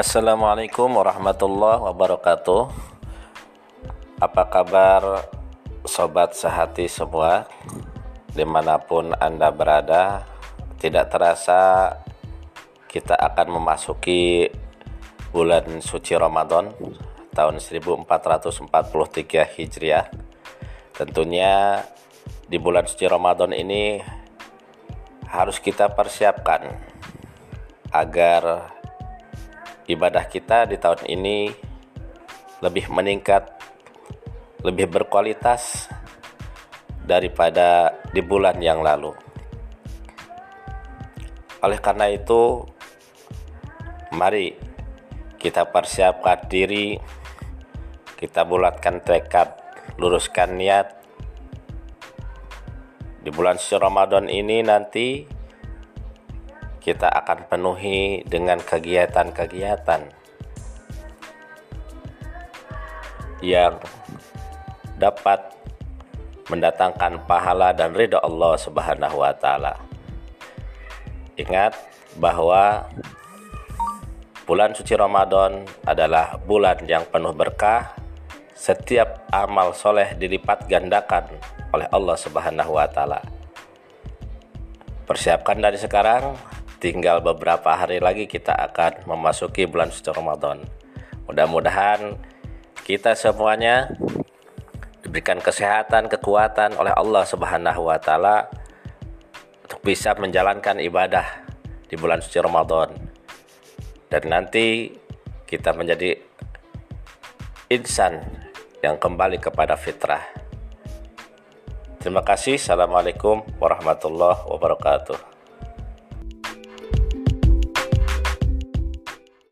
Assalamualaikum warahmatullahi wabarakatuh. Apa kabar sobat sehati semua? Di mana pun anda berada Tidak terasa kita akan memasuki bulan suci Ramadan Tahun 1443 Hijriah. Tentunya di bulan suci Ramadan ini harus kita persiapkan agar ibadah kita di tahun ini lebih meningkat, lebih berkualitas daripada di bulan yang lalu. Oleh karena itu, mari kita persiapkan diri, kita bulatkan tekad, luruskan niat. Di bulan suci Ramadan ini nanti kita akan penuhi dengan kegiatan-kegiatan yang dapat mendatangkan pahala dan ridha Allah Subhanahu wa taala. Ingat bahwa bulan suci Ramadan adalah bulan yang penuh berkah. Setiap amal soleh dilipat gandakan oleh Allah Subhanahu wa taala. Persiapkan dari sekarang tinggal beberapa hari lagi kita akan memasuki bulan suci Ramadan. Mudah-mudahan kita semuanya diberikan kesehatan, kekuatan oleh Allah Subhanahu wa taala untuk bisa menjalankan ibadah di bulan suci Ramadan. Dan nanti kita menjadi insan yang kembali kepada fitrah. Terima kasih. Assalamualaikum warahmatullahi wabarakatuh.